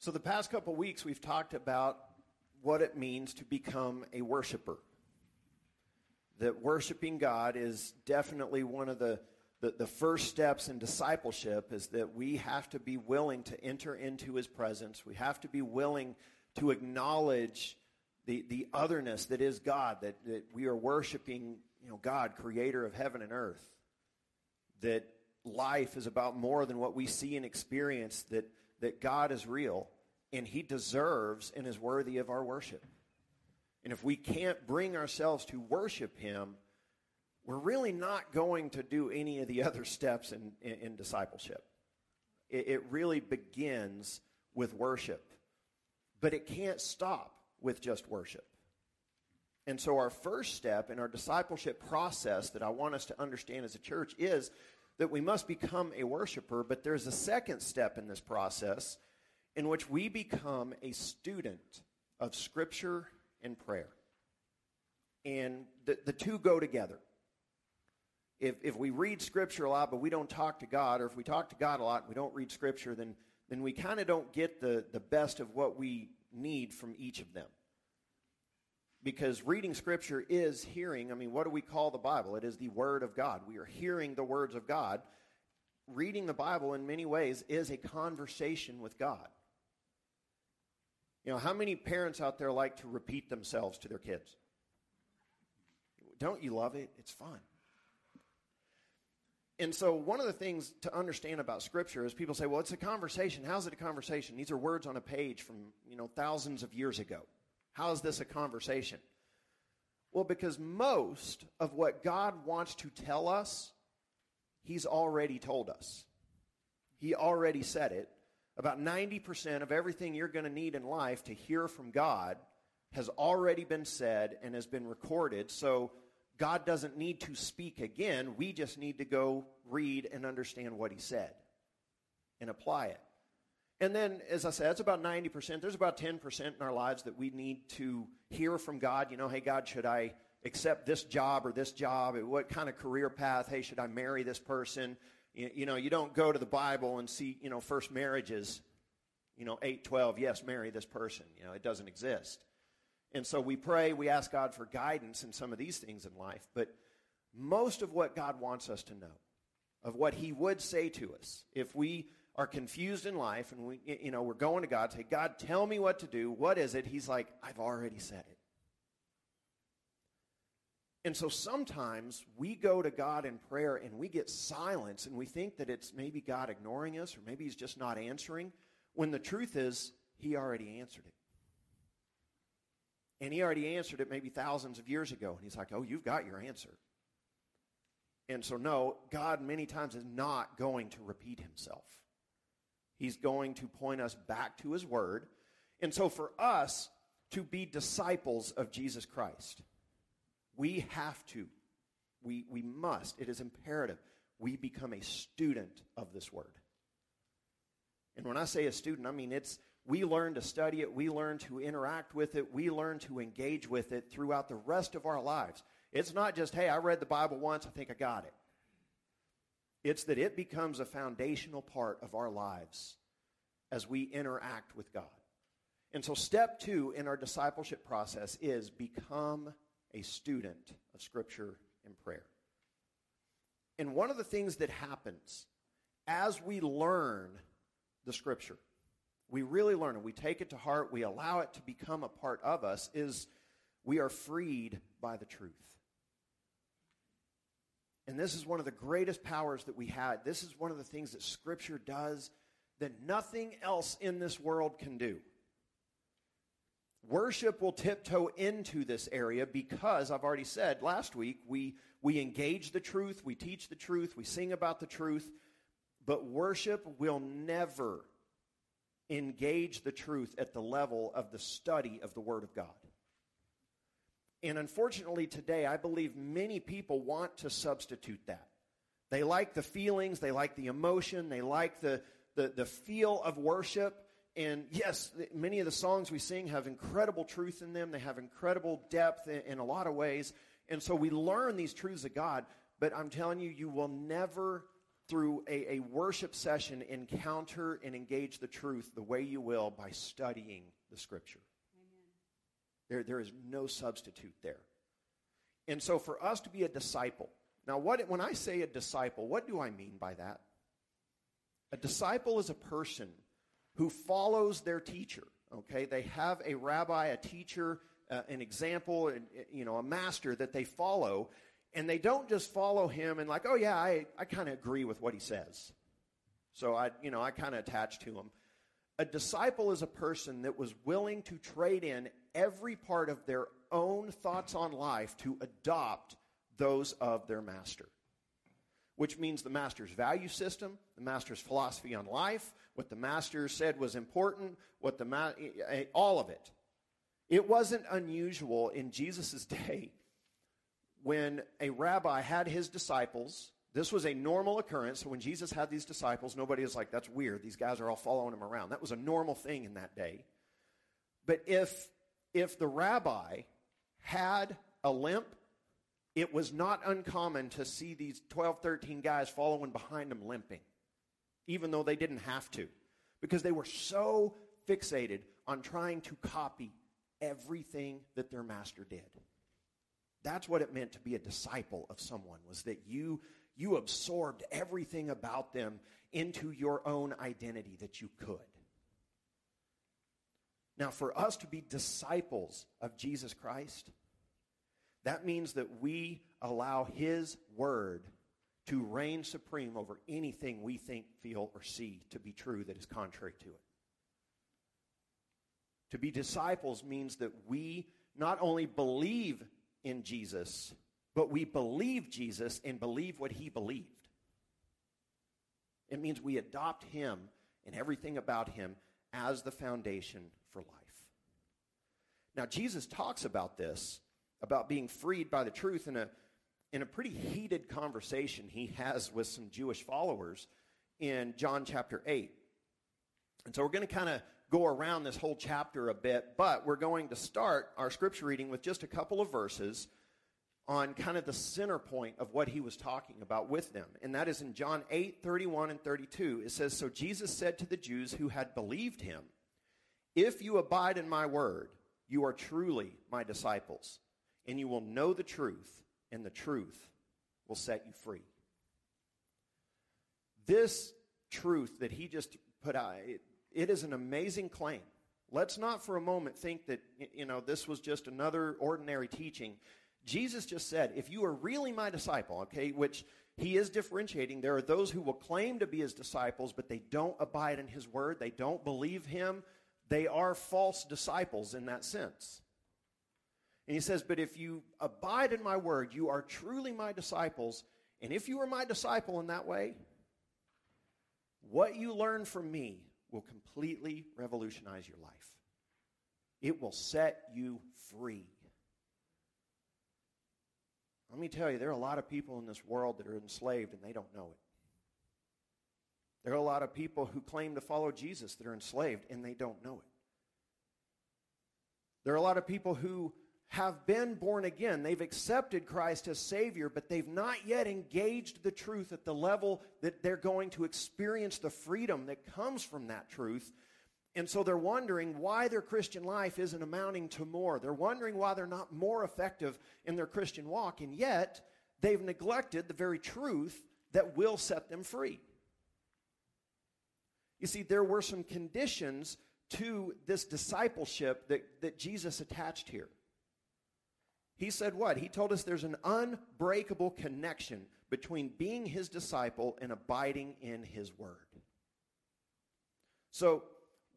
So, the past couple weeks, we've talked about what it means to become a worshiper. That worshiping God is definitely one of the, the, the, first steps in discipleship, is that we have to be willing to enter into His presence. We have to be willing to acknowledge the, the otherness that is God, that, that we are worshiping you know, God, creator of heaven and earth. That life is about more than what we see and experience, that that God is real and he deserves and is worthy of our worship. And if we can't bring ourselves to worship him, we're really not going to do any of the other steps in, in, in discipleship. It, it really begins with worship, but it can't stop with just worship. And so, our first step in our discipleship process that I want us to understand as a church is that we must become a worshiper, but there's a second step in this process in which we become a student of Scripture and prayer. And the, the two go together. If, if we read Scripture a lot, but we don't talk to God, or if we talk to God a lot and we don't read Scripture, then, then we kind of don't get the, the best of what we need from each of them because reading scripture is hearing. I mean, what do we call the Bible? It is the Word of God. We are hearing the words of God. Reading the Bible, in many ways, is a conversation with God. You know, how many parents out there like to repeat themselves to their kids? Don't you love it? It's fun. And so, one of the things to understand about Scripture is people say, well, it's a conversation. How's it a conversation? These are words on a page from, you know, thousands of years ago. How is this a conversation? Well, because most of what God wants to tell us, He's already told us. He already said it. About 90% of everything you're going to need in life to hear from God has already been said and has been recorded. So God doesn't need to speak again. We just need to go read and understand what He said and apply it. And then, as I said, it's about 90%. There's about 10% in our lives that we need to hear from God. You know, hey, God, should I accept this job or this job? What kind of career path? Hey, should I marry this person? You, you know, you don't go to the Bible and see, you know, first marriages, you know, 8, 12, yes, marry this person. You know, it doesn't exist. And so we pray, we ask God for guidance in some of these things in life. But most of what God wants us to know, of what He would say to us, if we are confused in life and we you know we're going to God say God tell me what to do. What is it? He's like I've already said it. And so sometimes we go to God in prayer and we get silence and we think that it's maybe God ignoring us or maybe he's just not answering when the truth is he already answered it. And he already answered it maybe thousands of years ago and he's like oh you've got your answer. And so no God many times is not going to repeat himself He's going to point us back to His Word. And so, for us to be disciples of Jesus Christ, we have to, we, we must, it is imperative, we become a student of this Word. And when I say a student, I mean it's, we learn to study it, we learn to interact with it, we learn to engage with it throughout the rest of our lives. It's not just, hey, I read the Bible once, I think I got it. It's that it becomes a foundational part of our lives as we interact with God. And so, step two in our discipleship process is become a student of Scripture and prayer. And one of the things that happens as we learn the Scripture, we really learn it, we take it to heart, we allow it to become a part of us, is we are freed by the truth. And this is one of the greatest powers that we had. This is one of the things that Scripture does that nothing else in this world can do. Worship will tiptoe into this area because I've already said last week we, we engage the truth, we teach the truth, we sing about the truth, but worship will never engage the truth at the level of the study of the Word of God. And unfortunately, today, I believe many people want to substitute that. They like the feelings, they like the emotion, they like the, the, the feel of worship. And yes, many of the songs we sing have incredible truth in them, they have incredible depth in, in a lot of ways. And so we learn these truths of God, but I'm telling you, you will never through a, a worship session, encounter and engage the truth the way you will by studying the Scripture. There, there is no substitute there. And so, for us to be a disciple, now, what, when I say a disciple, what do I mean by that? A disciple is a person who follows their teacher. Okay, they have a rabbi, a teacher, uh, an example, and you know, a master that they follow, and they don't just follow him and like, oh yeah, I, I kind of agree with what he says. So I, you know, I kind of attach to him. A disciple is a person that was willing to trade in every part of their own thoughts on life to adopt those of their master. Which means the master's value system, the master's philosophy on life, what the master said was important, what the ma- eh, eh, all of it. It wasn't unusual in Jesus' day when a rabbi had his disciples. This was a normal occurrence. When Jesus had these disciples, nobody was like, that's weird. These guys are all following him around. That was a normal thing in that day. But if, if the rabbi had a limp, it was not uncommon to see these 12, 13 guys following behind him limping, even though they didn't have to, because they were so fixated on trying to copy everything that their master did. That's what it meant to be a disciple of someone was that you you absorbed everything about them into your own identity that you could. Now for us to be disciples of Jesus Christ, that means that we allow his word to reign supreme over anything we think, feel, or see to be true that is contrary to it. To be disciples means that we not only believe in Jesus, but we believe Jesus and believe what he believed. It means we adopt him and everything about him as the foundation. Now, Jesus talks about this, about being freed by the truth, in a, in a pretty heated conversation he has with some Jewish followers in John chapter 8. And so we're going to kind of go around this whole chapter a bit, but we're going to start our scripture reading with just a couple of verses on kind of the center point of what he was talking about with them. And that is in John 8, 31 and 32. It says, So Jesus said to the Jews who had believed him, If you abide in my word, you are truly my disciples, and you will know the truth, and the truth will set you free. This truth that he just put out, it, it is an amazing claim. Let's not for a moment think that, you know, this was just another ordinary teaching. Jesus just said, if you are really my disciple, okay, which he is differentiating, there are those who will claim to be his disciples, but they don't abide in his word, they don't believe him. They are false disciples in that sense. And he says, But if you abide in my word, you are truly my disciples. And if you are my disciple in that way, what you learn from me will completely revolutionize your life. It will set you free. Let me tell you, there are a lot of people in this world that are enslaved and they don't know it. There are a lot of people who claim to follow Jesus that are enslaved and they don't know it. There are a lot of people who have been born again. They've accepted Christ as Savior, but they've not yet engaged the truth at the level that they're going to experience the freedom that comes from that truth. And so they're wondering why their Christian life isn't amounting to more. They're wondering why they're not more effective in their Christian walk, and yet they've neglected the very truth that will set them free. You see, there were some conditions to this discipleship that, that Jesus attached here. He said what? He told us there's an unbreakable connection between being his disciple and abiding in his word. So,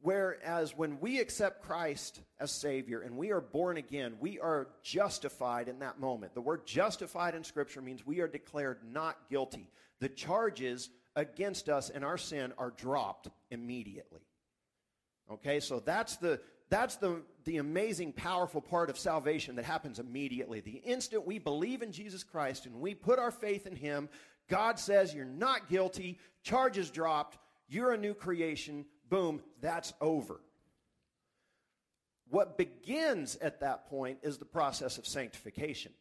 whereas when we accept Christ as Savior and we are born again, we are justified in that moment. The word justified in Scripture means we are declared not guilty. The charges against us and our sin are dropped immediately. Okay, so that's the that's the, the amazing, powerful part of salvation that happens immediately. The instant we believe in Jesus Christ and we put our faith in Him, God says, You're not guilty, charges dropped, you're a new creation, boom, that's over. What begins at that point is the process of sanctification,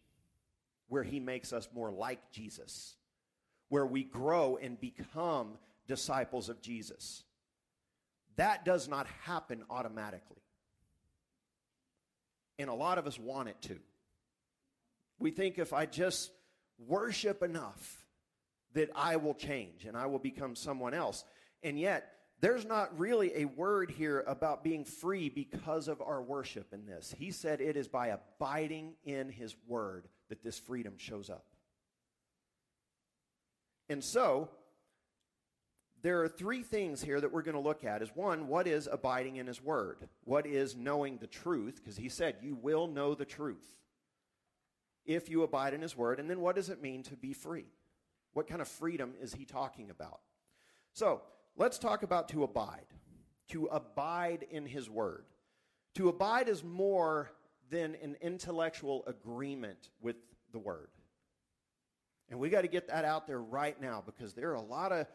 where He makes us more like Jesus, where we grow and become disciples of Jesus. That does not happen automatically. And a lot of us want it to. We think if I just worship enough, that I will change and I will become someone else. And yet, there's not really a word here about being free because of our worship in this. He said it is by abiding in his word that this freedom shows up. And so, there are three things here that we're going to look at is one what is abiding in his word? What is knowing the truth? Because he said you will know the truth if you abide in his word. And then what does it mean to be free? What kind of freedom is he talking about? So let's talk about to abide to abide in his word. To abide is more than an intellectual agreement with the word and we got to get that out there right now because there are a lot of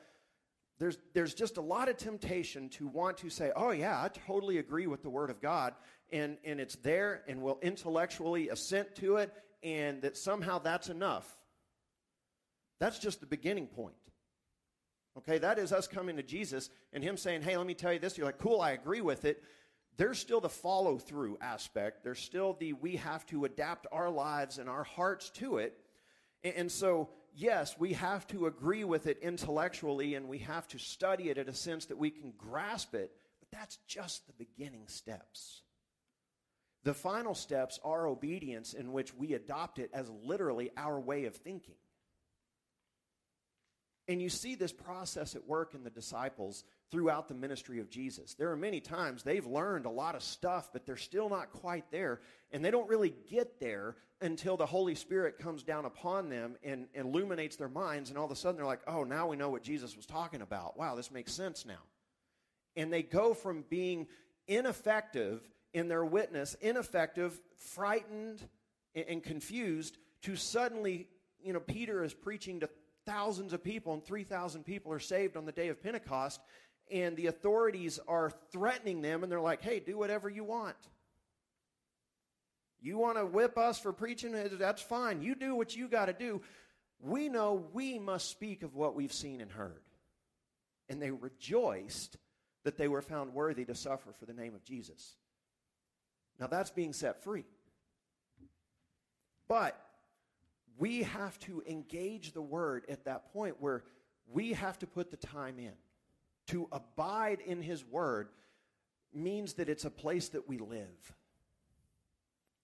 there's, there's just a lot of temptation to want to say, oh, yeah, I totally agree with the Word of God, and, and it's there, and we'll intellectually assent to it, and that somehow that's enough. That's just the beginning point. Okay, that is us coming to Jesus and Him saying, hey, let me tell you this. You're like, cool, I agree with it. There's still the follow through aspect. There's still the we have to adapt our lives and our hearts to it. And, so yes, we have to agree with it intellectually and we have to study it in a sense that we can grasp it, but that's just the beginning steps. The final steps are obedience, in which we adopt it as literally our way of thinking. And you see this process at work in the disciples throughout the ministry of Jesus. There are many times they've learned a lot of stuff, but they're still not quite there. And they don't really get there until the Holy Spirit comes down upon them and, and illuminates their minds. And all of a sudden they're like, oh, now we know what Jesus was talking about. Wow, this makes sense now. And they go from being ineffective in their witness, ineffective, frightened, and, and confused, to suddenly, you know, Peter is preaching to thousands of people, and 3,000 people are saved on the day of Pentecost and the authorities are threatening them, and they're like, hey, do whatever you want. You want to whip us for preaching? Eh, that's fine. You do what you got to do. We know we must speak of what we've seen and heard. And they rejoiced that they were found worthy to suffer for the name of Jesus. Now that's being set free. But we have to engage the word at that point where we have to put the time in. To abide in His Word means that it's a place that we live.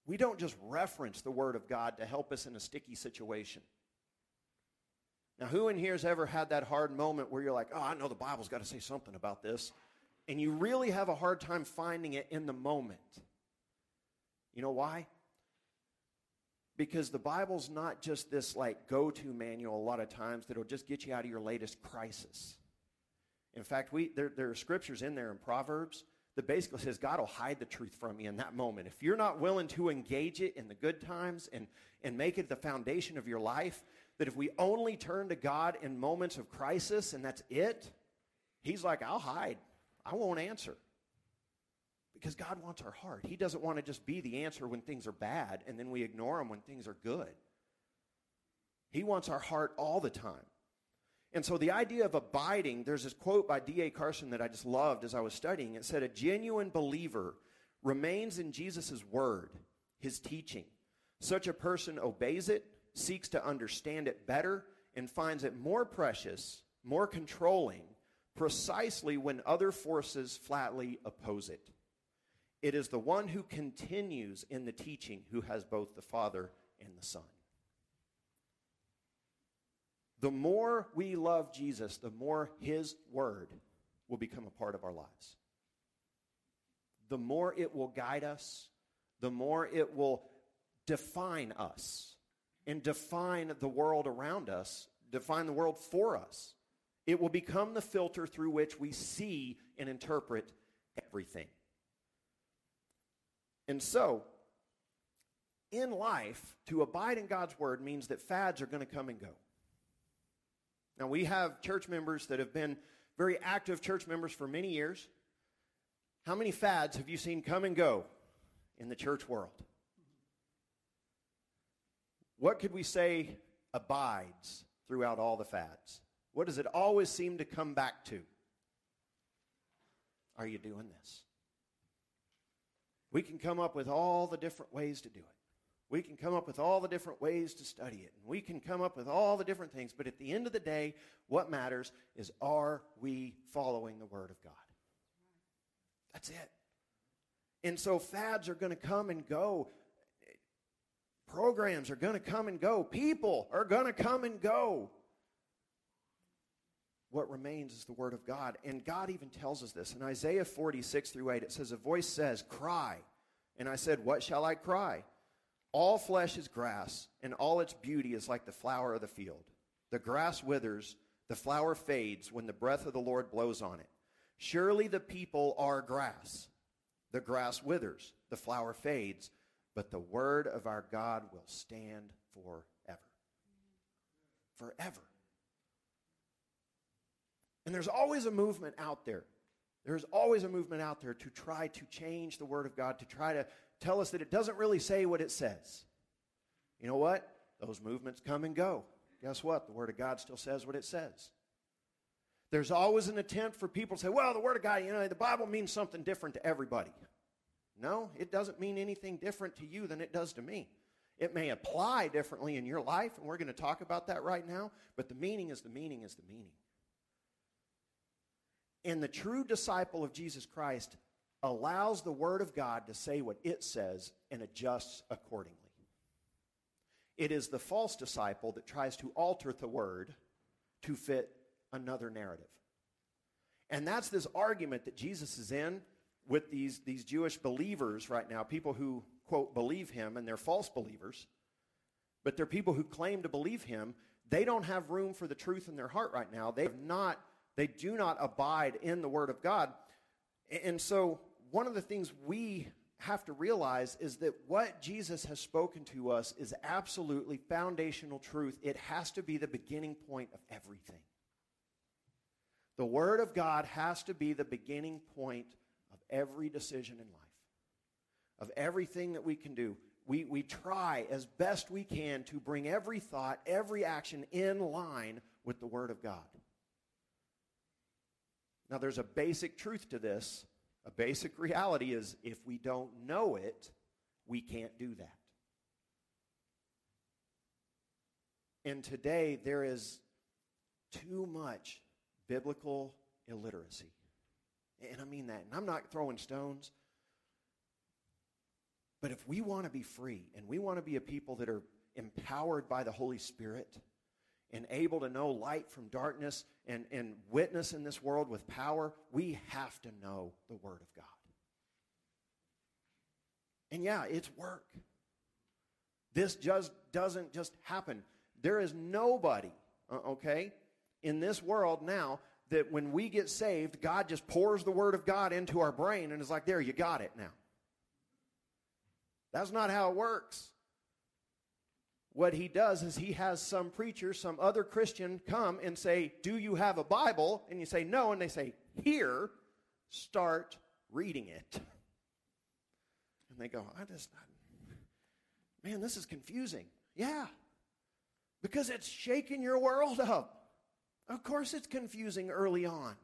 We don't just reference the Word of God to help us in a sticky situation. Now, who in here has ever had that hard moment where you're like, oh, I know the Bible's got to say something about this, and you really have a hard time finding it in the moment? You know why? Because the Bible's not just this like go to manual a lot of times that'll just get you out of your latest crisis. In fact, we, there, there are scriptures in there in Proverbs that basically says God will hide the truth from you in that moment. If you're not willing to engage it in the good times and, and make it the foundation of your life, that if we only turn to God in moments of crisis and that's it, He's like, I'll hide. I won't answer. Because God wants our heart. He doesn't want to just be the answer when things are bad and then we ignore Him when things are good. He wants our heart all the time. And so the idea of abiding, there's this quote by D.A. Carson that I just loved as I was studying. It said, A genuine believer remains in Jesus' word, his teaching. Such a person obeys it, seeks to understand it better, and finds it more precious, more controlling, precisely when other forces flatly oppose it. It is the one who continues in the teaching who has both the Father and the Son. The more we love Jesus, the more his word will become a part of our lives. The more it will guide us, the more it will define us and define the world around us, define the world for us. It will become the filter through which we see and interpret everything. And so, in life, to abide in God's word means that fads are going to come and go. Now, we have church members that have been very active church members for many years. How many fads have you seen come and go in the church world? What could we say abides throughout all the fads? What does it always seem to come back to? Are you doing this? We can come up with all the different ways to do it. We can come up with all the different ways to study it. And we can come up with all the different things. But at the end of the day, what matters is are we following the Word of God? That's it. And so fads are going to come and go. Programs are going to come and go. People are going to come and go. What remains is the Word of God. And God even tells us this. In Isaiah 46 through 8, it says, A voice says, Cry. And I said, What shall I cry? All flesh is grass, and all its beauty is like the flower of the field. The grass withers, the flower fades when the breath of the Lord blows on it. Surely the people are grass. The grass withers, the flower fades, but the word of our God will stand forever. Forever. And there's always a movement out there. There's always a movement out there to try to change the Word of God, to try to tell us that it doesn't really say what it says. You know what? Those movements come and go. Guess what? The Word of God still says what it says. There's always an attempt for people to say, well, the Word of God, you know, the Bible means something different to everybody. No, it doesn't mean anything different to you than it does to me. It may apply differently in your life, and we're going to talk about that right now, but the meaning is the meaning is the meaning. And the true disciple of Jesus Christ allows the Word of God to say what it says and adjusts accordingly. It is the false disciple that tries to alter the Word to fit another narrative. And that's this argument that Jesus is in with these, these Jewish believers right now, people who, quote, believe him, and they're false believers, but they're people who claim to believe him. They don't have room for the truth in their heart right now. They have not, they do not abide in the Word of God. And so one of the things we have to realize is that what Jesus has spoken to us is absolutely foundational truth. It has to be the beginning point of everything. The Word of God has to be the beginning point of every decision in life, of everything that we can do. We, we try as best we can to bring every thought, every action in line with the Word of God. Now, there's a basic truth to this a basic reality is if we don't know it, we can't do that. And today there is too much biblical illiteracy. And I mean that. And I'm not throwing stones. But if we want to be free and we want to be a people that are empowered by the Holy Spirit, and able to know light from darkness and, and witness in this world with power, we have to know the Word of God. And yeah, it's work. This just doesn't just happen. There is nobody, uh, okay, in this world now that when we get saved, God just pours the Word of God into our brain and is like, there, you got it now. That's not how it works what he does is he has some preacher, some other Christian come and say, Do you have a Bible? And you say, No. And they say, Here, start reading it. And they go, I just, man, this is confusing. Yeah, because it's shaking your world up. Of course, it's confusing early on.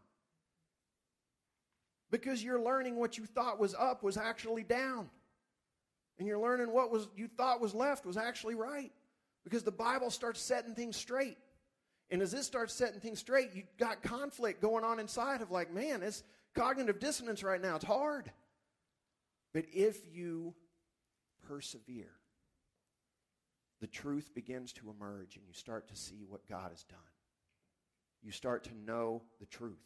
Because you're learning what you thought was up was actually down. And you're learning what was you thought was left was actually right. Because the Bible starts setting things straight. And as this starts setting things straight, you got conflict going on inside of like, man, it's cognitive dissonance right now. It's hard. But if you persevere, the truth begins to emerge and you start to see what God has done. You start to know the truth.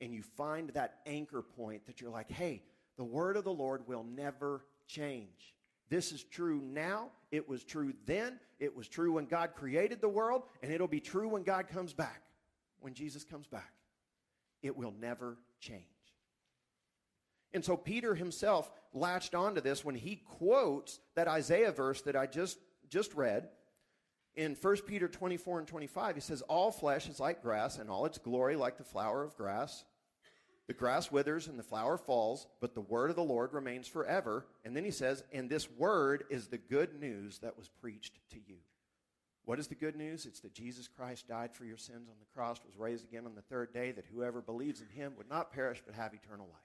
And you find that anchor point that you're like, hey, the word of the Lord will never change. This is true now. It was true then. It was true when God created the world, and it'll be true when God comes back, when Jesus comes back. It will never change. And so Peter himself latched onto this when he quotes that Isaiah verse that I just, just read. In 1 Peter 24 and 25, he says, All flesh is like grass, and all its glory like the flower of grass. The grass withers and the flower falls, but the word of the Lord remains forever. And then he says, And this word is the good news that was preached to you. What is the good news? It's that Jesus Christ died for your sins on the cross, was raised again on the third day, that whoever believes in him would not perish but have eternal life.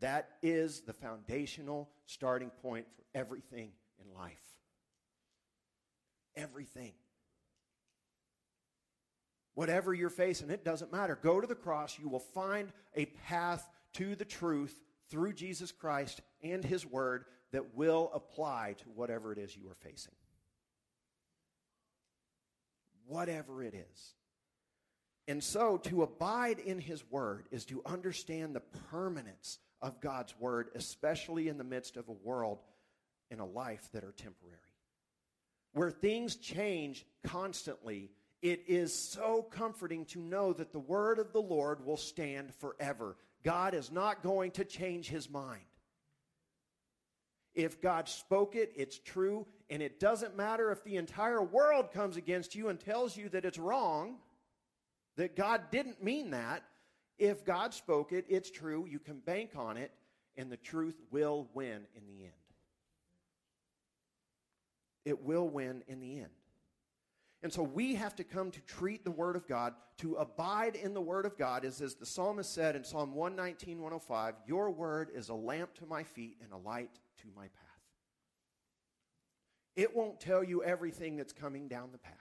That is the foundational starting point for everything in life. Everything. Whatever you're facing, it doesn't matter. Go to the cross. You will find a path to the truth through Jesus Christ and His Word that will apply to whatever it is you are facing. Whatever it is. And so, to abide in His Word is to understand the permanence of God's Word, especially in the midst of a world and a life that are temporary. Where things change constantly, it is so comforting to know that the Word of the Lord will stand forever. God is not going to change His mind. If God spoke it, it's true, and it doesn't matter if the entire world comes against you and tells you that it's wrong, that God didn't mean that. If God spoke it, it's true. You can bank on it, and the truth will win in the end. It will win in the end. And so we have to come to treat the Word of God, to abide in the Word of God, is as the psalmist said in Psalm 119, 105, Your Word is a lamp to my feet and a light to my path. It won't tell you everything that's coming down the path.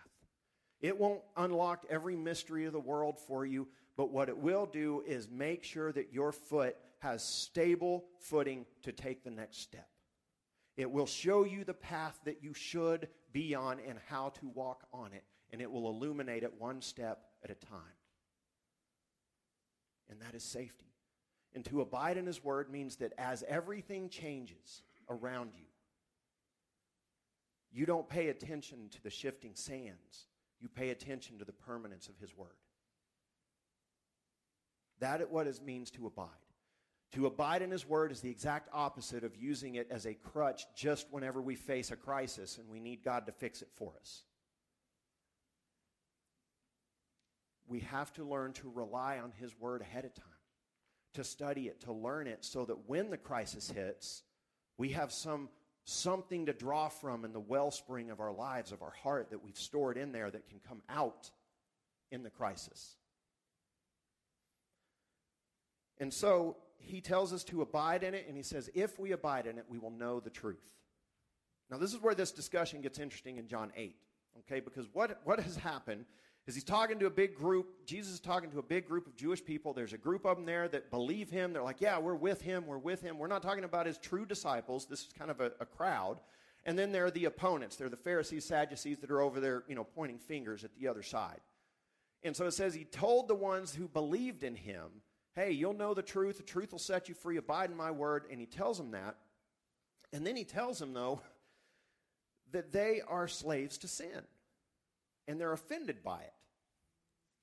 It won't unlock every mystery of the world for you, but what it will do is make sure that your foot has stable footing to take the next step. It will show you the path that you should be on and how to walk on it, and it will illuminate it one step at a time. And that is safety. And to abide in His Word means that as everything changes around you, you don't pay attention to the shifting sands. You pay attention to the permanence of His Word. That is what it means to abide. To abide in His Word is the exact opposite of using it as a crutch just whenever we face a crisis and we need God to fix it for us. We have to learn to rely on His Word ahead of time, to study it, to learn it, so that when the crisis hits, we have some something to draw from in the wellspring of our lives, of our heart that we've stored in there that can come out in the crisis. And so he tells us to abide in it, and he says, if we abide in it, we will know the truth. Now, this is where this discussion gets interesting in John 8, okay? Because what, what has happened is he's talking to a big group. Jesus is talking to a big group of Jewish people. There's a group of them there that believe him. They're like, yeah, we're with him. We're with him. We're not talking about his true disciples. This is kind of a, a crowd. And then there are the opponents. They're the Pharisees, Sadducees that are over there, you know, pointing fingers at the other side. And so it says he told the ones who believed in him hey, you'll know the truth. The truth will set you free. Abide in my word. And he tells them that. And then he tells them, though, that they are slaves to sin. And they're offended by it,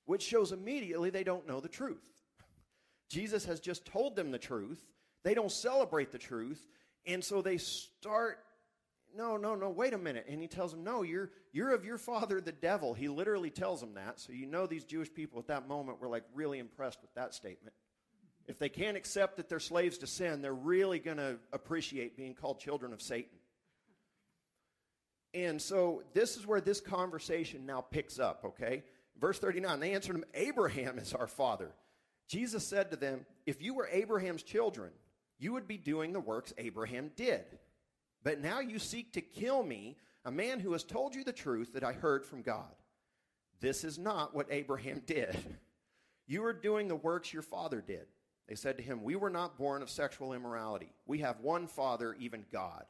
which shows immediately they don't know the truth. Jesus has just told them the truth. They don't celebrate the truth. And so they start no, no, no, wait a minute. And he tells them, no, you're, you're of your father, the devil. He literally tells them that. So you know these Jewish people at that moment were like really impressed with that statement. If they can't accept that they're slaves to sin, they're really going to appreciate being called children of Satan. And so this is where this conversation now picks up, okay? Verse 39 they answered him, Abraham is our father. Jesus said to them, If you were Abraham's children, you would be doing the works Abraham did. But now you seek to kill me, a man who has told you the truth that I heard from God. This is not what Abraham did. You are doing the works your father did. They said to him, We were not born of sexual immorality. We have one Father, even God.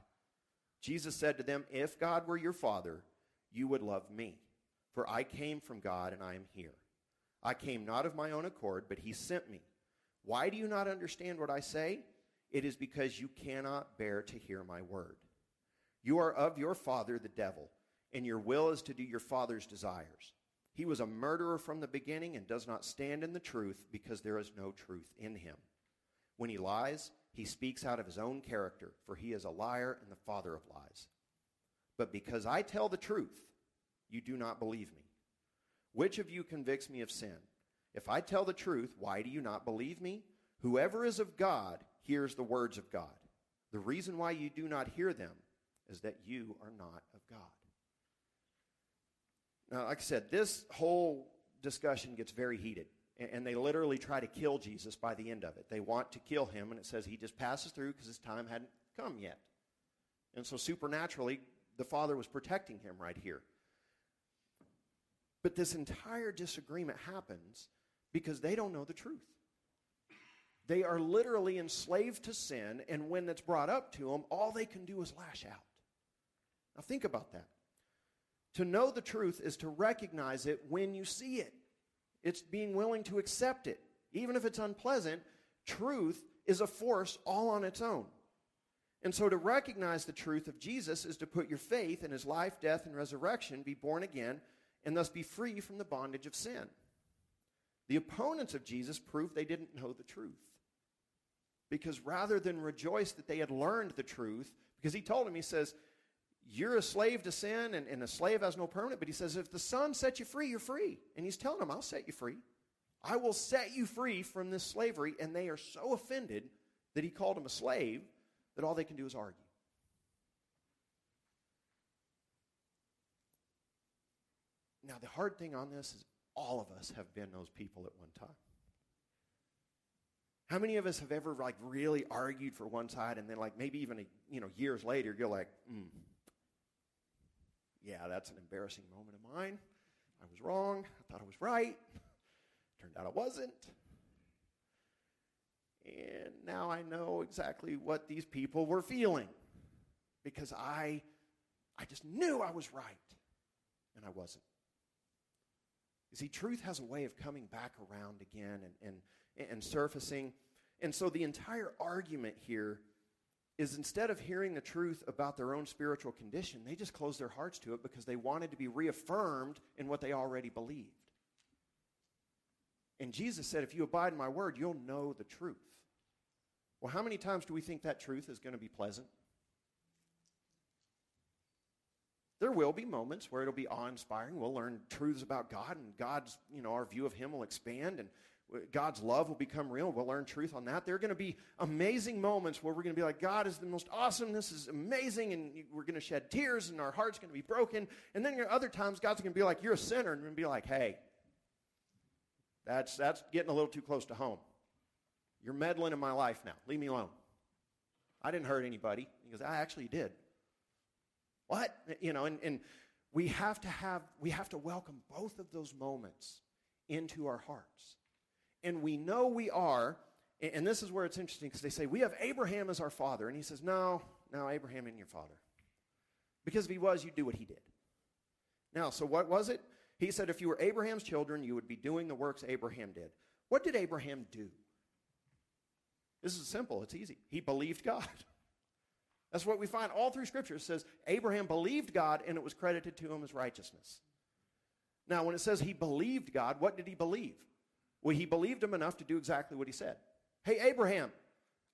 Jesus said to them, If God were your Father, you would love me, for I came from God and I am here. I came not of my own accord, but he sent me. Why do you not understand what I say? It is because you cannot bear to hear my word. You are of your father, the devil, and your will is to do your father's desires. He was a murderer from the beginning and does not stand in the truth because there is no truth in him. When he lies, he speaks out of his own character, for he is a liar and the father of lies. But because I tell the truth, you do not believe me. Which of you convicts me of sin? If I tell the truth, why do you not believe me? Whoever is of God hears the words of God. The reason why you do not hear them is that you are not of God. Now, like I said, this whole discussion gets very heated. And they literally try to kill Jesus by the end of it. They want to kill him, and it says he just passes through because his time hadn't come yet. And so, supernaturally, the Father was protecting him right here. But this entire disagreement happens because they don't know the truth. They are literally enslaved to sin, and when that's brought up to them, all they can do is lash out. Now, think about that. To know the truth is to recognize it when you see it. It's being willing to accept it. Even if it's unpleasant, truth is a force all on its own. And so to recognize the truth of Jesus is to put your faith in his life, death, and resurrection, be born again, and thus be free from the bondage of sin. The opponents of Jesus proved they didn't know the truth. Because rather than rejoice that they had learned the truth, because he told him, he says, you're a slave to sin, and, and a slave has no permanent. But he says, if the Son sets you free, you're free. And he's telling them, I'll set you free. I will set you free from this slavery. And they are so offended that he called him a slave that all they can do is argue. Now, the hard thing on this is all of us have been those people at one time. How many of us have ever like really argued for one side and then like maybe even a, you know years later you're like, mm, yeah, that's an embarrassing moment of mine. I was wrong. I thought I was right. Turned out I wasn't. And now I know exactly what these people were feeling because I I just knew I was right and I wasn't. You see, truth has a way of coming back around again and, and, and surfacing. And so the entire argument here is instead of hearing the truth about their own spiritual condition, they just closed their hearts to it because they wanted to be reaffirmed in what they already believed. And Jesus said, If you abide in my word, you'll know the truth. Well, how many times do we think that truth is going to be pleasant? There will be moments where it'll be awe inspiring. We'll learn truths about God, and God's, you know, our view of Him will expand, and God's love will become real. We'll learn truth on that. There are going to be amazing moments where we're going to be like, God is the most awesome. This is amazing. And we're going to shed tears and our heart's going to be broken. And then other times God's going to be like, You're a sinner. And we're going to be like, Hey, that's, that's getting a little too close to home. You're meddling in my life now. Leave me alone. I didn't hurt anybody. He goes, I actually did. What? You know, and, and we have to have, we have to welcome both of those moments into our hearts and we know we are, and this is where it's interesting because they say, We have Abraham as our father. And he says, No, no, Abraham isn't your father. Because if he was, you'd do what he did. Now, so what was it? He said, If you were Abraham's children, you would be doing the works Abraham did. What did Abraham do? This is simple, it's easy. He believed God. That's what we find all through Scripture. It says Abraham believed God and it was credited to him as righteousness. Now, when it says he believed God, what did he believe? Well, he believed him enough to do exactly what he said. Hey, Abraham,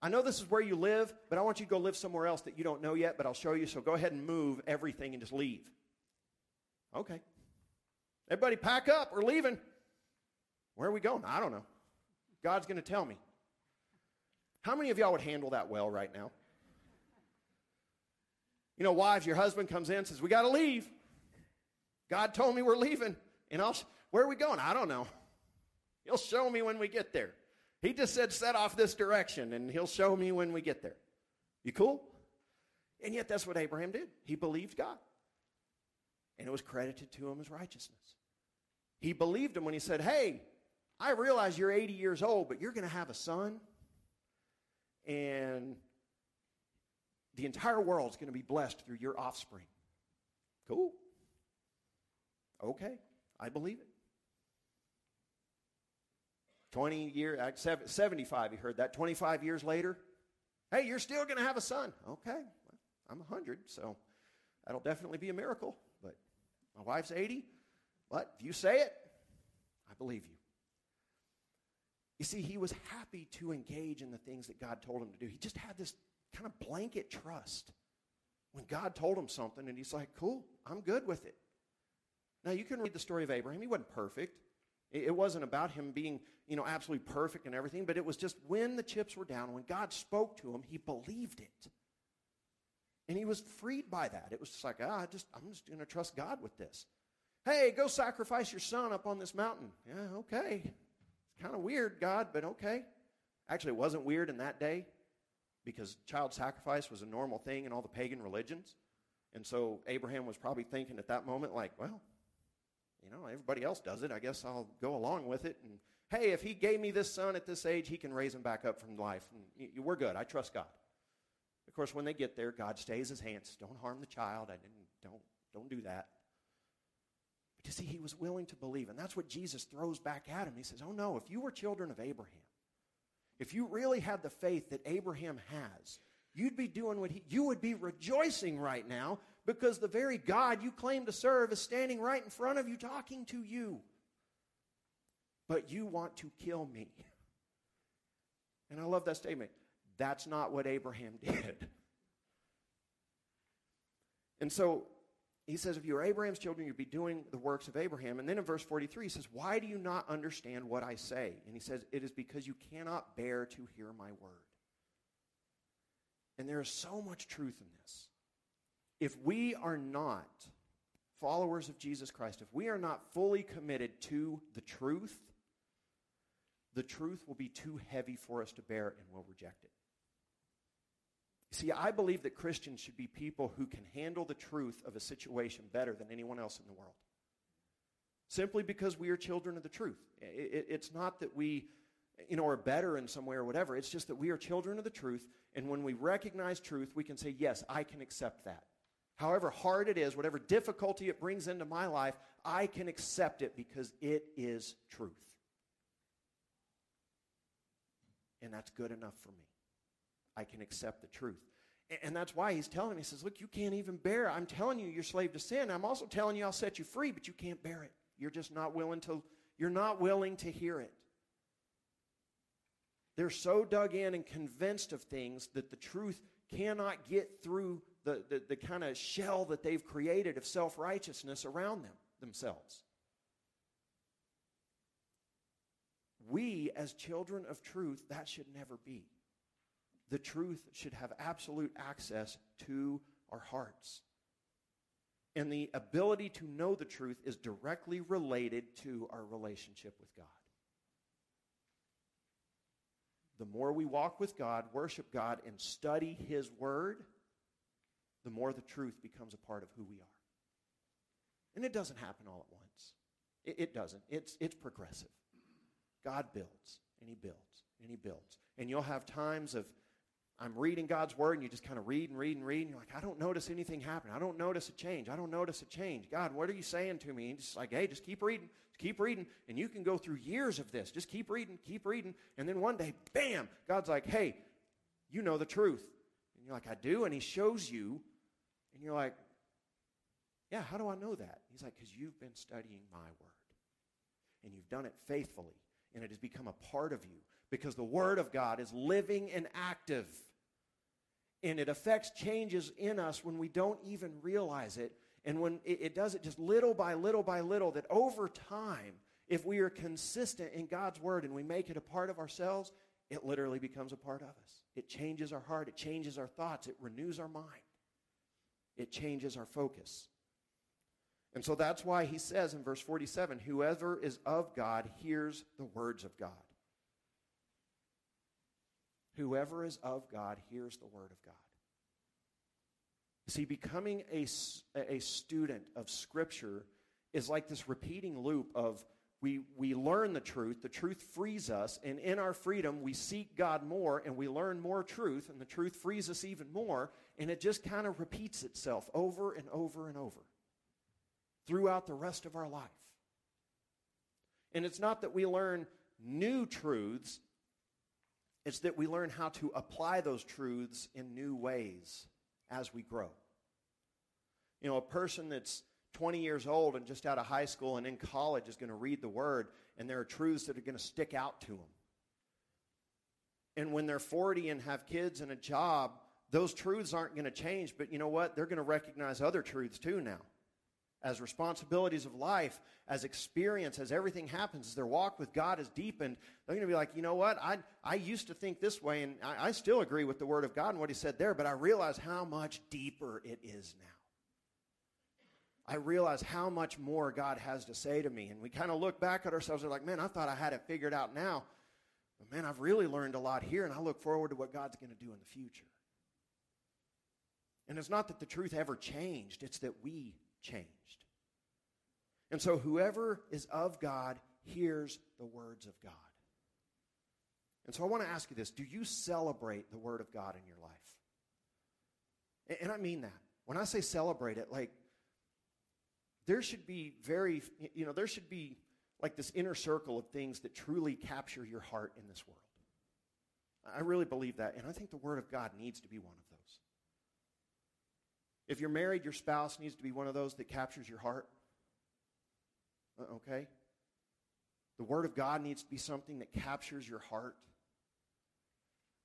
I know this is where you live, but I want you to go live somewhere else that you don't know yet, but I'll show you. So go ahead and move everything and just leave. Okay. Everybody pack up. We're leaving. Where are we going? I don't know. God's going to tell me. How many of y'all would handle that well right now? You know, wives, your husband comes in and says, We got to leave. God told me we're leaving. And I'll, where are we going? I don't know. He'll show me when we get there. He just said, set off this direction, and he'll show me when we get there. You cool? And yet, that's what Abraham did. He believed God, and it was credited to him as righteousness. He believed him when he said, Hey, I realize you're 80 years old, but you're going to have a son, and the entire world is going to be blessed through your offspring. Cool. Okay, I believe it. 20 years, uh, 75, you heard that. 25 years later, hey, you're still going to have a son. Okay, I'm 100, so that'll definitely be a miracle. But my wife's 80. But if you say it, I believe you. You see, he was happy to engage in the things that God told him to do. He just had this kind of blanket trust. When God told him something, and he's like, cool, I'm good with it. Now, you can read the story of Abraham. He wasn't perfect. It wasn't about him being, you know, absolutely perfect and everything, but it was just when the chips were down, when God spoke to him, he believed it. And he was freed by that. It was just like, ah, I just, I'm just going to trust God with this. Hey, go sacrifice your son up on this mountain. Yeah, okay. It's kind of weird, God, but okay. Actually, it wasn't weird in that day because child sacrifice was a normal thing in all the pagan religions. And so Abraham was probably thinking at that moment, like, well, you know, everybody else does it. I guess I'll go along with it. And hey, if he gave me this son at this age, he can raise him back up from life. And we're good. I trust God. Of course, when they get there, God stays his hands. Don't harm the child. I didn't, don't, don't do that. But you see, he was willing to believe. And that's what Jesus throws back at him. He says, Oh no, if you were children of Abraham, if you really had the faith that Abraham has, you'd be doing what he, you would be rejoicing right now because the very God you claim to serve is standing right in front of you talking to you. But you want to kill me. And I love that statement. That's not what Abraham did. And so he says, if you are Abraham's children, you'd be doing the works of Abraham. And then in verse 43, he says, Why do you not understand what I say? And he says, It is because you cannot bear to hear my word. And there is so much truth in this. If we are not followers of Jesus Christ, if we are not fully committed to the truth, the truth will be too heavy for us to bear and we'll reject it. See, I believe that Christians should be people who can handle the truth of a situation better than anyone else in the world. Simply because we are children of the truth. it's not that we, you know, are better in some way or whatever. It's just that we are children of the truth. And when we recognize truth, we can say, yes, I can accept that. However hard it is, whatever difficulty it brings into my life, I can accept it because it is truth. And that's good enough for me. I can accept the truth. And that's why he's telling me, he says, Look, you can't even bear it. I'm telling you, you're slave to sin. I'm also telling you, I'll set you free, but you can't bear it. You're just not willing to, you're not willing to hear it. They're so dug in and convinced of things that the truth cannot get through the, the, the kind of shell that they've created of self righteousness around them themselves. We, as children of truth, that should never be the truth should have absolute access to our hearts. And the ability to know the truth is directly related to our relationship with God. The more we walk with God, worship God, and study His Word, the more the truth becomes a part of who we are. And it doesn't happen all at once. It, it doesn't. It's, it's progressive. God builds, and He builds, and He builds. And you'll have times of I'm reading God's word and you just kind of read and read and read and you're like, I don't notice anything happen. I don't notice a change. I don't notice a change. God, what are you saying to me? And just like, hey, just keep reading, just keep reading. And you can go through years of this. Just keep reading, keep reading. And then one day, bam, God's like, hey, you know the truth. And you're like, I do. And he shows you. And you're like, yeah, how do I know that? He's like, because you've been studying my word. And you've done it faithfully. And it has become a part of you because the word of God is living and active and it affects changes in us when we don't even realize it. And when it, it, does it just little by little by little, that over time, if we are consistent in God's word and we make it a part of ourselves, it literally becomes a part of us. It changes our heart, it changes our thoughts, it renews our mind, it changes our focus. And so that's why he says in verse 47 whoever is of God hears the words of God. Whoever is of God hears the word of God. See, becoming a, a student of Scripture is like this repeating loop of we, we learn the truth, the truth frees us, and in our freedom, we seek God more and we learn more truth, and the truth frees us even more, and it just kind of repeats itself over and over and over throughout the rest of our life. And it's not that we learn new truths, it's that we learn how to apply those truths in new ways as we grow. You know, a person that's 20 years old and just out of high school and in college is going to read the word, and there are truths that are going to stick out to them. And when they're 40 and have kids and a job, those truths aren't going to change, but you know what? They're going to recognize other truths too now as responsibilities of life, as experience, as everything happens, as their walk with God is deepened, they're going to be like, you know what? I, I used to think this way, and I, I still agree with the Word of God and what He said there, but I realize how much deeper it is now. I realize how much more God has to say to me. And we kind of look back at ourselves and are like, man, I thought I had it figured out now. But man, I've really learned a lot here, and I look forward to what God's going to do in the future. And it's not that the truth ever changed, it's that we changed. And so whoever is of God hears the words of God. And so I want to ask you this do you celebrate the Word of God in your life? And I mean that. When I say celebrate it, like, there should be very, you know, there should be like this inner circle of things that truly capture your heart in this world. I really believe that, and I think the Word of God needs to be one of those. If you're married, your spouse needs to be one of those that captures your heart. Uh, okay? The Word of God needs to be something that captures your heart.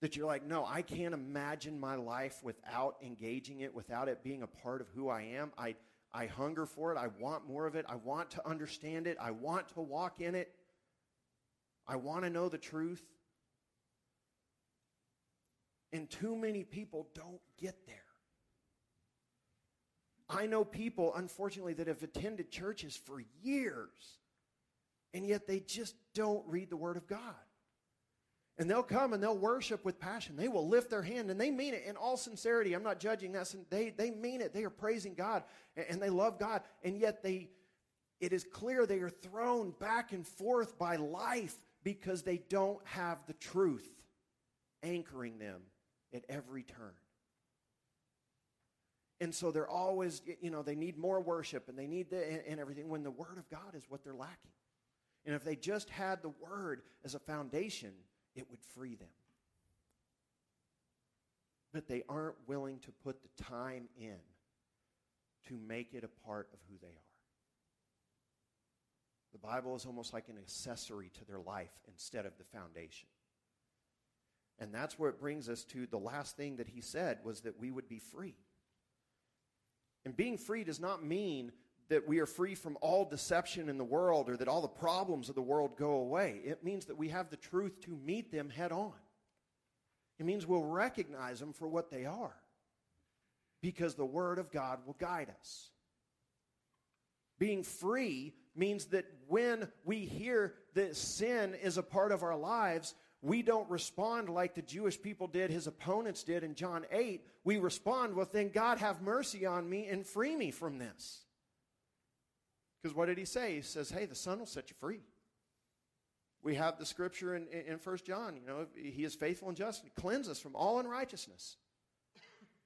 That you're like, no, I can't imagine my life without engaging it, without it being a part of who I am. I, I hunger for it. I want more of it. I want to understand it. I want to walk in it. I want to know the truth. And too many people don't get there. I know people, unfortunately, that have attended churches for years, and yet they just don't read the Word of God. And they'll come and they'll worship with passion. They will lift their hand and they mean it in all sincerity. I'm not judging that. They, they mean it. They are praising God and they love God. And yet they, it is clear they are thrown back and forth by life because they don't have the truth anchoring them at every turn. And so they're always, you know, they need more worship and they need the, and, everything when the Word of God is what they're lacking. And if they just had the Word as a foundation, it would free them. But they aren't willing to put the time in to make it a part of who they are. The Bible is almost like an accessory to their life instead of the foundation. And that's where it brings us to the last thing that he said was that we would be free. And being free does not mean that we are free from all deception in the world or that all the problems of the world go away. It means that we have the truth to meet them head on. It means we'll recognize them for what they are because the Word of God will guide us. Being free means that when we hear that sin is a part of our lives, we don't respond like the Jewish people did, his opponents did in John 8. We respond, well, then God have mercy on me and free me from this. Because what did he say? He says, hey, the Son will set you free. We have the scripture in, in 1 John, you know, he is faithful and just, cleanse us from all unrighteousness.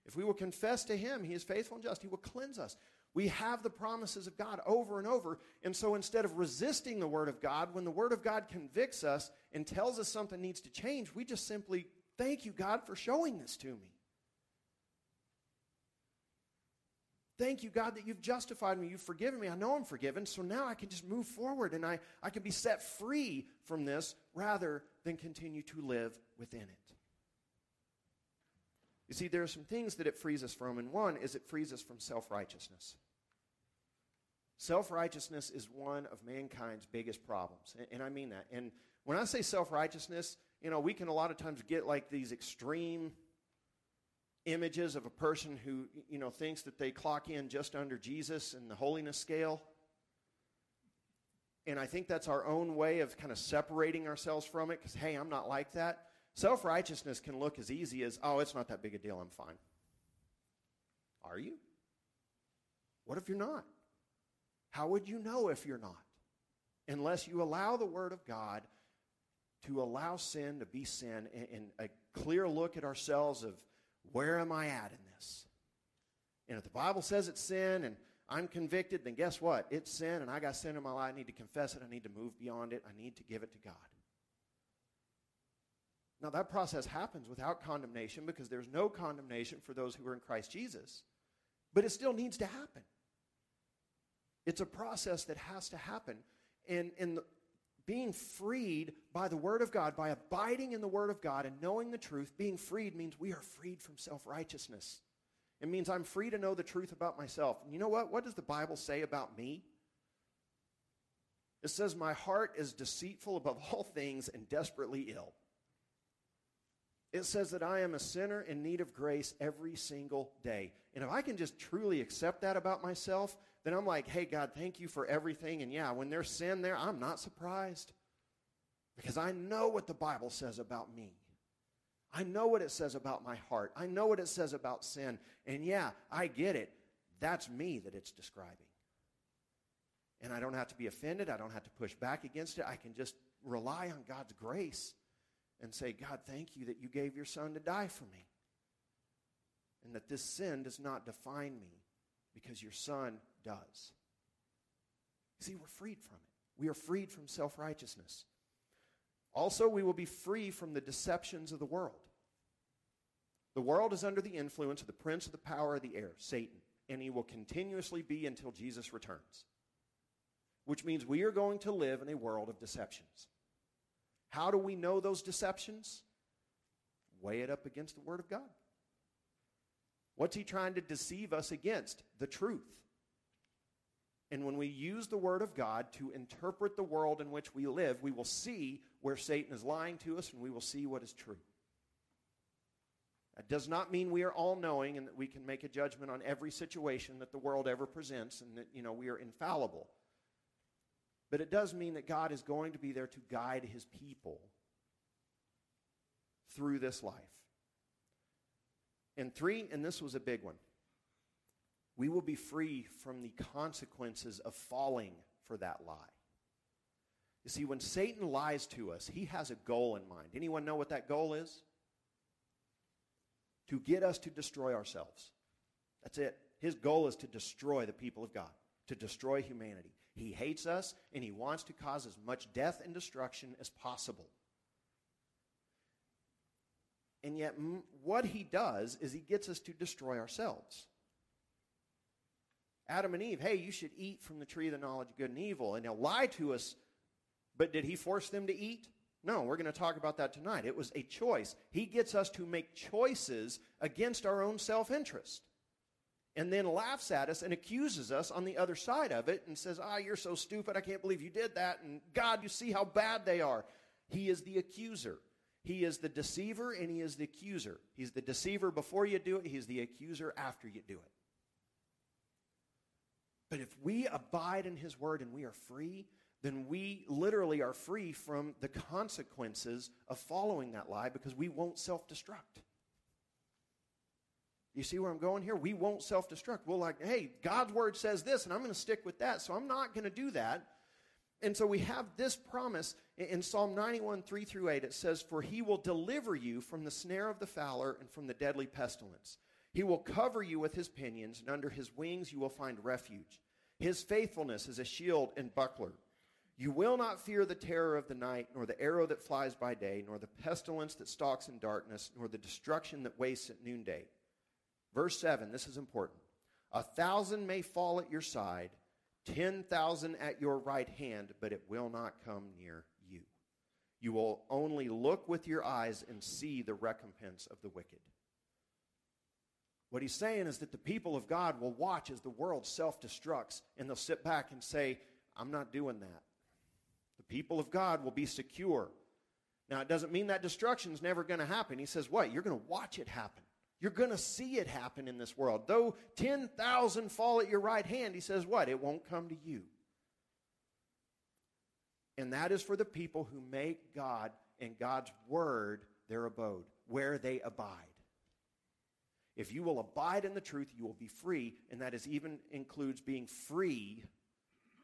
If we will confess to him, he is faithful and just, he will cleanse us. We have the promises of God over and over. And so instead of resisting the Word of God, when the Word of God convicts us and tells us something needs to change, we just simply thank you, God, for showing this to me. Thank you, God, that you've justified me. You've forgiven me. I know I'm forgiven. So now I can just move forward and I, I can be set free from this rather than continue to live within it. You see, there are some things that it frees us from, and one is it frees us from self righteousness. Self righteousness is one of mankind's biggest problems, and, and I mean that. And when I say self righteousness, you know, we can a lot of times get like these extreme images of a person who, you know, thinks that they clock in just under Jesus in the holiness scale. And I think that's our own way of kind of separating ourselves from it because, hey, I'm not like that. Self righteousness can look as easy as, oh, it's not that big a deal, I'm fine. Are you? What if you're not? How would you know if you're not? Unless you allow the Word of God to allow sin to be sin and, and a clear look at ourselves of where am I at in this? And if the Bible says it's sin and I'm convicted, then guess what? It's sin and I got sin in my life. I need to confess it. I need to move beyond it. I need to give it to God. Now, that process happens without condemnation because there's no condemnation for those who are in Christ Jesus, but it still needs to happen. It's a process that has to happen. And, and the, being freed by the Word of God, by abiding in the Word of God and knowing the truth, being freed means we are freed from self righteousness. It means I'm free to know the truth about myself. And you know what? What does the Bible say about me? It says, My heart is deceitful above all things and desperately ill. It says that I am a sinner in need of grace every single day. And if I can just truly accept that about myself, then I'm like, hey, God, thank you for everything. And yeah, when there's sin there, I'm not surprised because I know what the Bible says about me. I know what it says about my heart. I know what it says about sin. And yeah, I get it. That's me that it's describing. And I don't have to be offended. I don't have to push back against it. I can just rely on God's grace and say, God, thank you that you gave your son to die for me. And that this sin does not define me because your son does. See, we're freed from it. We are freed from self righteousness. Also, we will be free from the deceptions of the world. The world is under the influence of the prince of the power of the air, Satan, and he will continuously be until Jesus returns. Which means we are going to live in a world of deceptions. How do we know those deceptions? Weigh it up against the Word of God. What's he trying to deceive us against? The truth. And when we use the Word of God to interpret the world in which we live, we will see where Satan is lying to us and we will see what is true. That does not mean we are all knowing and that we can make a judgment on every situation that the world ever presents and that, you know, we are infallible. But it does mean that God is going to be there to guide his people through this life. And three, and this was a big one, we will be free from the consequences of falling for that lie. You see, when Satan lies to us, he has a goal in mind. Anyone know what that goal is? To get us to destroy ourselves. That's it. His goal is to destroy the people of God, to destroy humanity. He hates us and he wants to cause as much death and destruction as possible. And yet, what he does is he gets us to destroy ourselves. Adam and Eve, hey, you should eat from the tree of the knowledge of good and evil. And he'll lie to us, but did he force them to eat? No, we're going to talk about that tonight. It was a choice. He gets us to make choices against our own self interest and then laughs at us and accuses us on the other side of it and says, Ah, you're so stupid. I can't believe you did that. And God, you see how bad they are. He is the accuser. He is the deceiver and he is the accuser. He's the deceiver before you do it, he's the accuser after you do it. But if we abide in his word and we are free, then we literally are free from the consequences of following that lie because we won't self destruct. You see where I'm going here? We won't self destruct. We'll like, hey, God's word says this, and I'm going to stick with that, so I'm not going to do that. And so we have this promise in Psalm 91, 3 through 8. It says, For he will deliver you from the snare of the fowler and from the deadly pestilence. He will cover you with his pinions, and under his wings you will find refuge. His faithfulness is a shield and buckler. You will not fear the terror of the night, nor the arrow that flies by day, nor the pestilence that stalks in darkness, nor the destruction that wastes at noonday. Verse 7, this is important. A thousand may fall at your side, 10,000 at your right hand, but it will not come near you. You will only look with your eyes and see the recompense of the wicked. What he's saying is that the people of God will watch as the world self destructs, and they'll sit back and say, I'm not doing that. The people of God will be secure. Now, it doesn't mean that destruction is never going to happen. He says, What? You're going to watch it happen. You're going to see it happen in this world. Though 10,000 fall at your right hand, he says, What? It won't come to you. And that is for the people who make God and God's word their abode, where they abide. If you will abide in the truth, you will be free, and that is even includes being free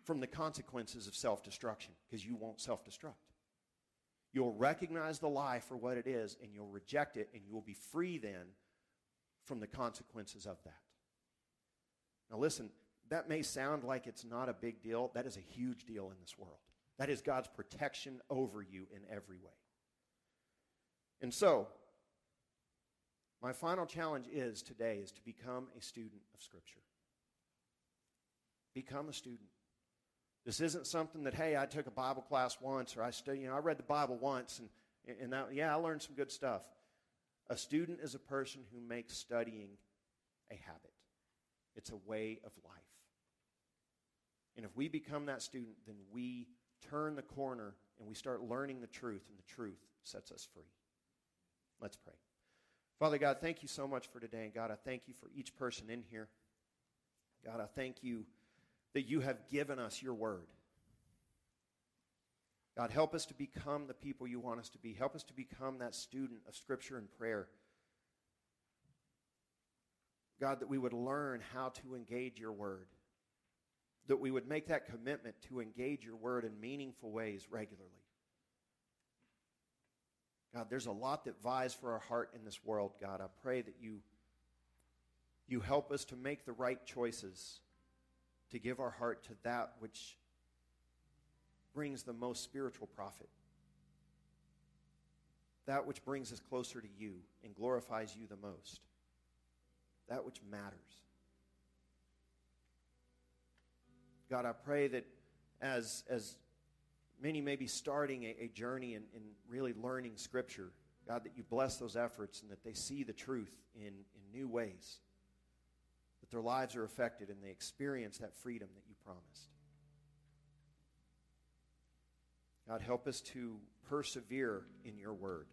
from the consequences of self destruction, because you won't self destruct. You'll recognize the lie for what it is, and you'll reject it, and you will be free then from the consequences of that. Now, listen, that may sound like it's not a big deal. That is a huge deal in this world. That is God's protection over you in every way. And so, my final challenge is today is to become a student of Scripture. Become a student. This isn't something that, hey, I took a Bible class once or I studied, you know, I read the Bible once and, and that, yeah, I learned some good stuff. A student is a person who makes studying a habit, it's a way of life. And if we become that student, then we turn the corner and we start learning the truth, and the truth sets us free. Let's pray. Father God, thank you so much for today. And God, I thank you for each person in here. God, I thank you that you have given us your word. God, help us to become the people you want us to be. Help us to become that student of Scripture and prayer. God, that we would learn how to engage your word. That we would make that commitment to engage your word in meaningful ways regularly. God, there's a lot that vies for our heart in this world, God. I pray that you, you help us to make the right choices to give our heart to that which brings the most spiritual profit. That which brings us closer to you and glorifies you the most. That which matters. God, I pray that as, as many may be starting a, a journey in, in really learning Scripture, God, that you bless those efforts and that they see the truth in, in new ways, that their lives are affected and they experience that freedom that you promised. God, help us to persevere in your word,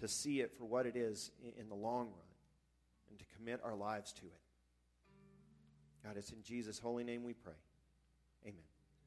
to see it for what it is in the long run, and to commit our lives to it. God, it's in Jesus' holy name we pray.